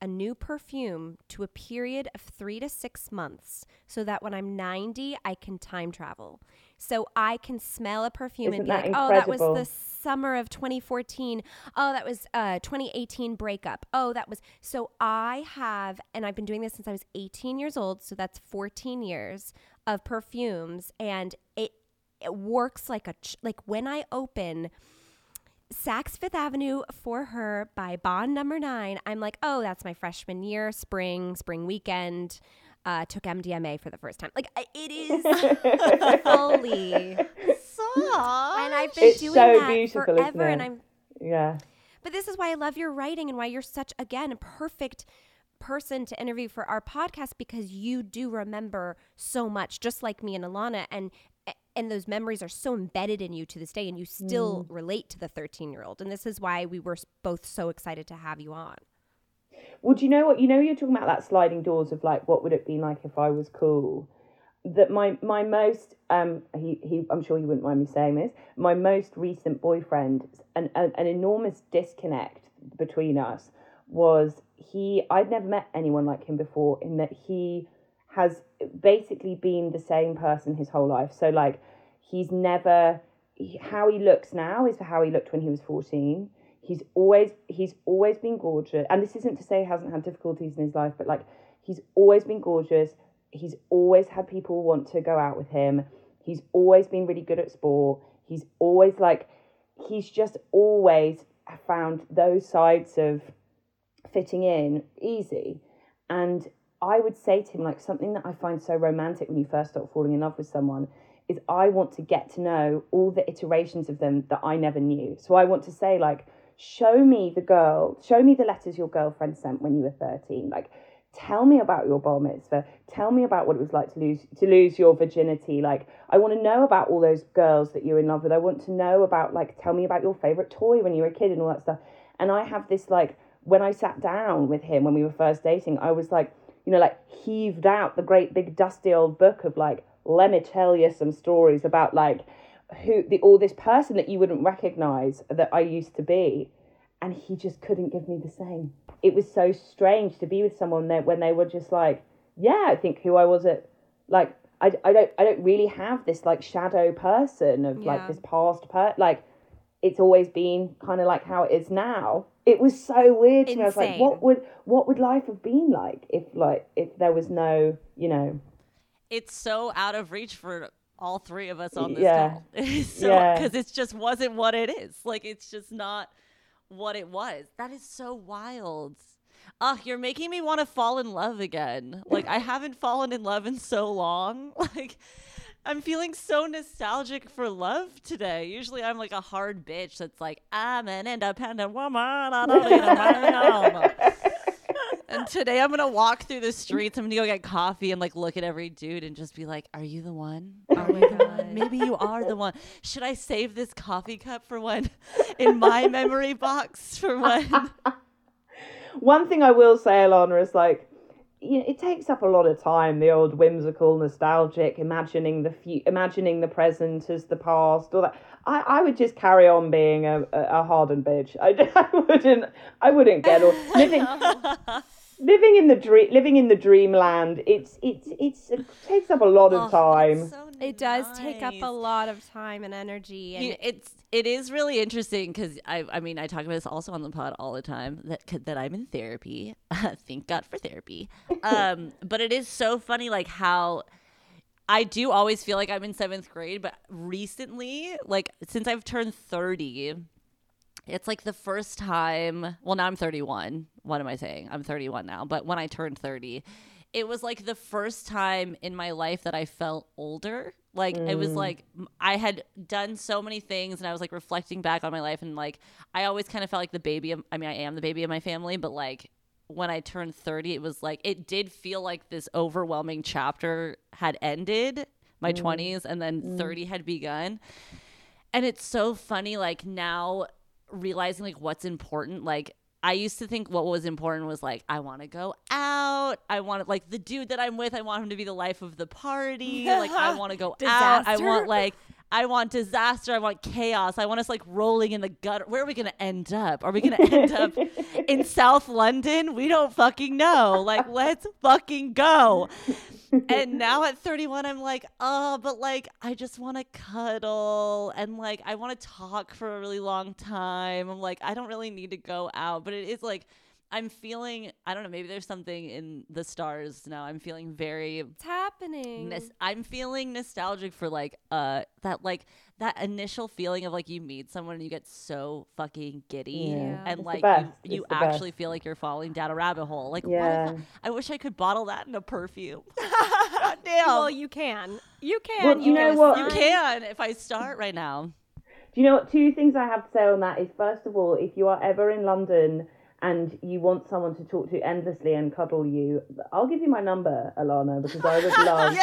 a new perfume to a period of 3 to 6 months so that when I'm 90 I can time travel. So I can smell a perfume and Isn't be that like, "Oh, that was the summer of 2014. Oh, that was uh 2018 breakup. Oh, that was so I have and I've been doing this since I was 18 years old, so that's 14 years of perfumes and it it works like a ch- like when I open Saks Fifth Avenue for her by Bond Number Nine. I'm like, oh, that's my freshman year, spring, spring weekend. Uh, took MDMA for the first time. Like it is fully, Stop. and I've been It's doing so that beautiful, forever. And? I'm, yeah but this is why I love your writing and why you're such again a perfect person to interview for our podcast because you do remember so much, just like me and Alana, and and those memories are so embedded in you to this day, and you still relate to the 13 year old. And this is why we were both so excited to have you on. Well, do you know what? You know, you're talking about that sliding doors of like, what would it be like if I was cool? That my my most um he he I'm sure you wouldn't mind me saying this. My most recent boyfriend, an an, an enormous disconnect between us was he. I'd never met anyone like him before. In that he has basically been the same person his whole life. So like, he's never how he looks now is for how he looked when he was 14 He's always he's always been gorgeous, and this isn't to say he hasn't had difficulties in his life, but like he's always been gorgeous. He's always had people want to go out with him. He's always been really good at sport. He's always like he's just always found those sides of fitting in easy. And I would say to him, like, something that I find so romantic when you first start falling in love with someone is I want to get to know all the iterations of them that I never knew. So I want to say, like, show me the girl, show me the letters your girlfriend sent when you were 13. Like, tell me about your bar mitzvah. Tell me about what it was like to lose to lose your virginity. Like, I want to know about all those girls that you're in love with. I want to know about like tell me about your favorite toy when you were a kid and all that stuff. And I have this like when I sat down with him when we were first dating, I was like, you know, like heaved out the great big dusty old book of like, let me tell you some stories about like who the all this person that you wouldn't recognize that I used to be. And he just couldn't give me the same. It was so strange to be with someone that when they were just like, yeah, I think who I was at like I, I don't I don't really have this like shadow person of like this past per like it's always been kind of like how it is now. It was so weird to me. I was like, what would what would life have been like if like if there was no, you know, It's so out of reach for all three of us on this Yeah. call. So Yeah. because it just wasn't what it is. Like it's just not what it was. That is so wild. Ugh, you're making me want to fall in love again. Like I haven't fallen in love in so long. Like I'm feeling so nostalgic for love today. Usually I'm like a hard bitch that's like, I'm an independent woman. I don't need a man." And today I'm gonna walk through the streets. I'm gonna go get coffee and like look at every dude and just be like, "Are you the one? Oh are Oh my the one? God. Maybe you are the one. Should I save this coffee cup for when in my memory box for when?" One thing I will say, Alana, is like, you know, it takes up a lot of time. The old whimsical, nostalgic, imagining the fu- imagining the present as the past, all that. I, I would just carry on being a, a, a hardened bitch. I, I wouldn't I wouldn't get all living living in the dream living in the dreamland. It's it's it's it takes up a lot of Oh, time. that's so It does take up a lot of time and energy. And You- it's it is really interesting because I I mean I talk about this also on the pod all the time that that I'm in therapy. Thank God for therapy. Um, but it is so funny like how I do always feel like I'm in seventh grade, but recently, like since I've turned thirty, it's like the first time. Well, now I'm 31. What am I saying? I'm 31 now. But when I turned 30, it was like the first time in my life that I felt older. Like it was mm. like i had done so many things, and I was like reflecting back on my life, and like I always kind of felt like the baby. Of, I mean, I am the baby of my family, but like when I turned 30, it was like it did feel like this overwhelming chapter had ended, my mm. 20s, and then 30 mm. had begun and it's so funny like now realizing like what's important like i used to think what was important was like i want to go out i want like the dude that i'm with i want him to be the life of the party like i want to go out i want like I want disaster. I want chaos. I want us like rolling in the gutter. Where are we going to end up? Are we going to end up in South London? We don't fucking know. Like, let's fucking go and now at 31 i'm like oh but like i just want to cuddle and like i want to talk for a really long time i'm like i don't really need to go out but it is like i'm feeling i don't know maybe there's something in the stars now i'm feeling very it's happening. Nos- I'm feeling nostalgic for like uh that like that initial feeling of like you meet someone and you get so fucking giddy Yeah. and It's like you, you actually best. feel like you're falling down a rabbit hole. Like what if Yeah. I, I wish I could bottle that in a perfume. God damn. well, you can. You can. Well, you know can what? you can if I start right now. Do you know what? Two things I have to say on that is first of all, if you are ever in London and you want someone to talk to endlessly and cuddle you, I'll give you my number, Alana, because I would love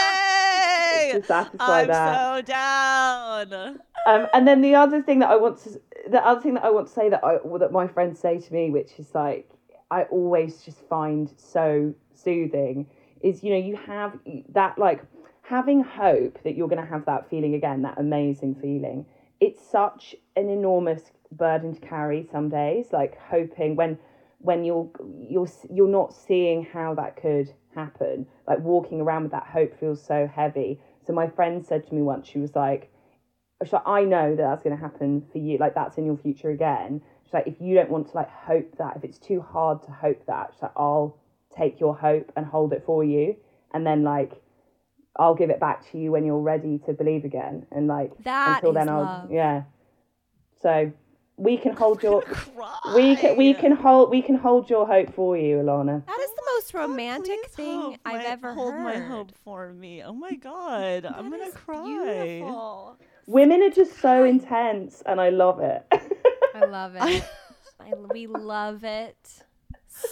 to satisfy I'm that. so down. Um, and then the other thing that I want to, the other thing that I want to say that I that my friends say to me, which is like I always just find so soothing, is you know you have that like having hope that you're going to have that feeling again, that amazing feeling. It's such an enormous burden to carry some days, like hoping when when you're you're you're not seeing how that could happen, like walking around with that hope feels so heavy. So my friend said to me once, she was like I know that that's going to happen for you. Like that's in your future again. She's like, if you don't want to like hope that, if it's too hard to hope that, she's like, I'll take your hope and hold it for you, and then like. I'll give it back to you when you're ready to believe again, and like That until then, I'll yeah. So we can hold your Cry. we can we can hold we can hold your hope for you, Alana. That is the most oh, romantic Please thing hope I've my- ever hold heard. my hope for me. Oh my god, I'm gonna is cry. Beautiful. Women are just so intense, and I love it. I love it. I, we love it.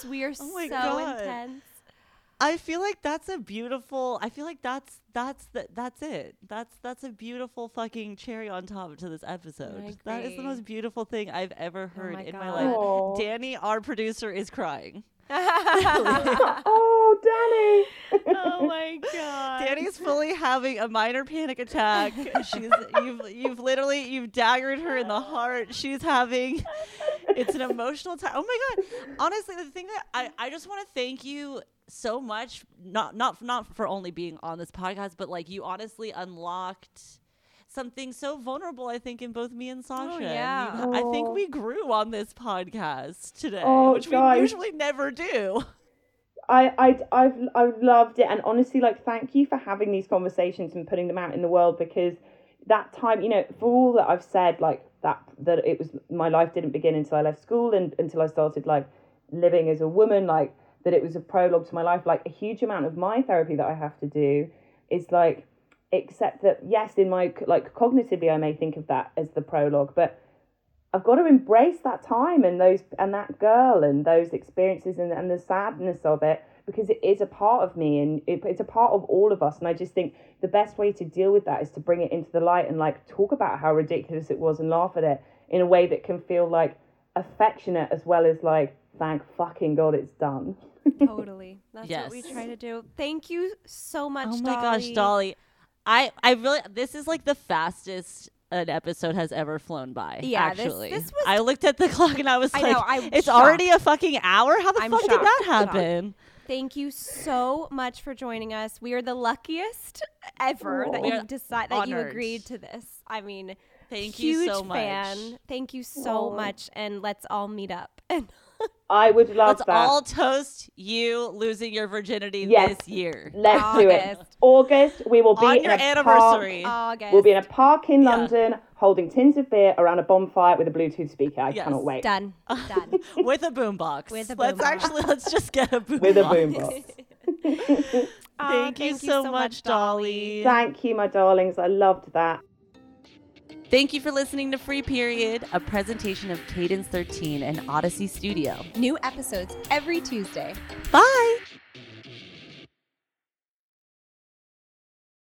We're Oh so God. intense. I feel like that's a beautiful. I feel like that's that's the, that's it. That's that's a beautiful fucking cherry on top to this episode. That is the most beautiful thing I've ever oh heard my in my life. Aw. Danny, our producer, is crying. oh, Danny. oh my god. Danny's fully having a minor panic attack. She's you've you've literally you've daggered her in the heart. She's having it's an emotional time. Oh my god. Honestly, the thing that I, I just want to thank you so much not not not for only being on this podcast, but like you honestly unlocked something so vulnerable I think in both me and oh, Sasha. And you- yeah. I think we oh. grew on this podcast today, Oh, which we usually never do. I, I, I've, I've loved it, and honestly, like, thank you for having these conversations and putting them out in the world because that time, you know, for all that I've said, like that, that it was my life didn't begin until I left school and until I started like living as a woman, like that it was a prologue to my life. Like a huge amount of my therapy that I have to do is like, except that yes, in my like cognitively, I may think of that as the prologue, but I've got to embrace that time and those and that girl and those experiences and, and the sadness of it because it is a part of me and it, it's a part of all of us and I just think the best way to deal with that is to bring it into the light and like talk about how ridiculous it was and laugh at it in a way that can feel like affectionate as well as like thank fucking god it's done totally. That's what we try to do. Thank you so much. Oh my gosh, Dolly. I I really this is like the fastest an episode has ever flown by. Yeah, actually. this was- I looked at the clock and I was I like, know, I'm it's already a fucking hour. How the I'm fuck did that happen? Thank you so much for joining us. We are the luckiest ever that you are decide that you agreed to this. I mean, Thank you huge so much. fan. Thank you so Aw. much, and let's all meet up. And I would love Let's that all toast you losing your virginity Yes. this year. let's do it August. August we will be On in your a park anniversary. August. We'll be in a park in Yeah. London holding tins of beer around a bonfire with a Bluetooth speaker. I Yes. cannot wait. done. Done. with a boombox. With a let's boombox. actually let's just get a boombox. With a boombox. Aw, Thank, you you so much, Dolly. Thank you, my darlings. I loved that. Thank you for listening to Free Period, a presentation of Cadence 13 and Audacy Studio. New episodes every Tuesday. Bye.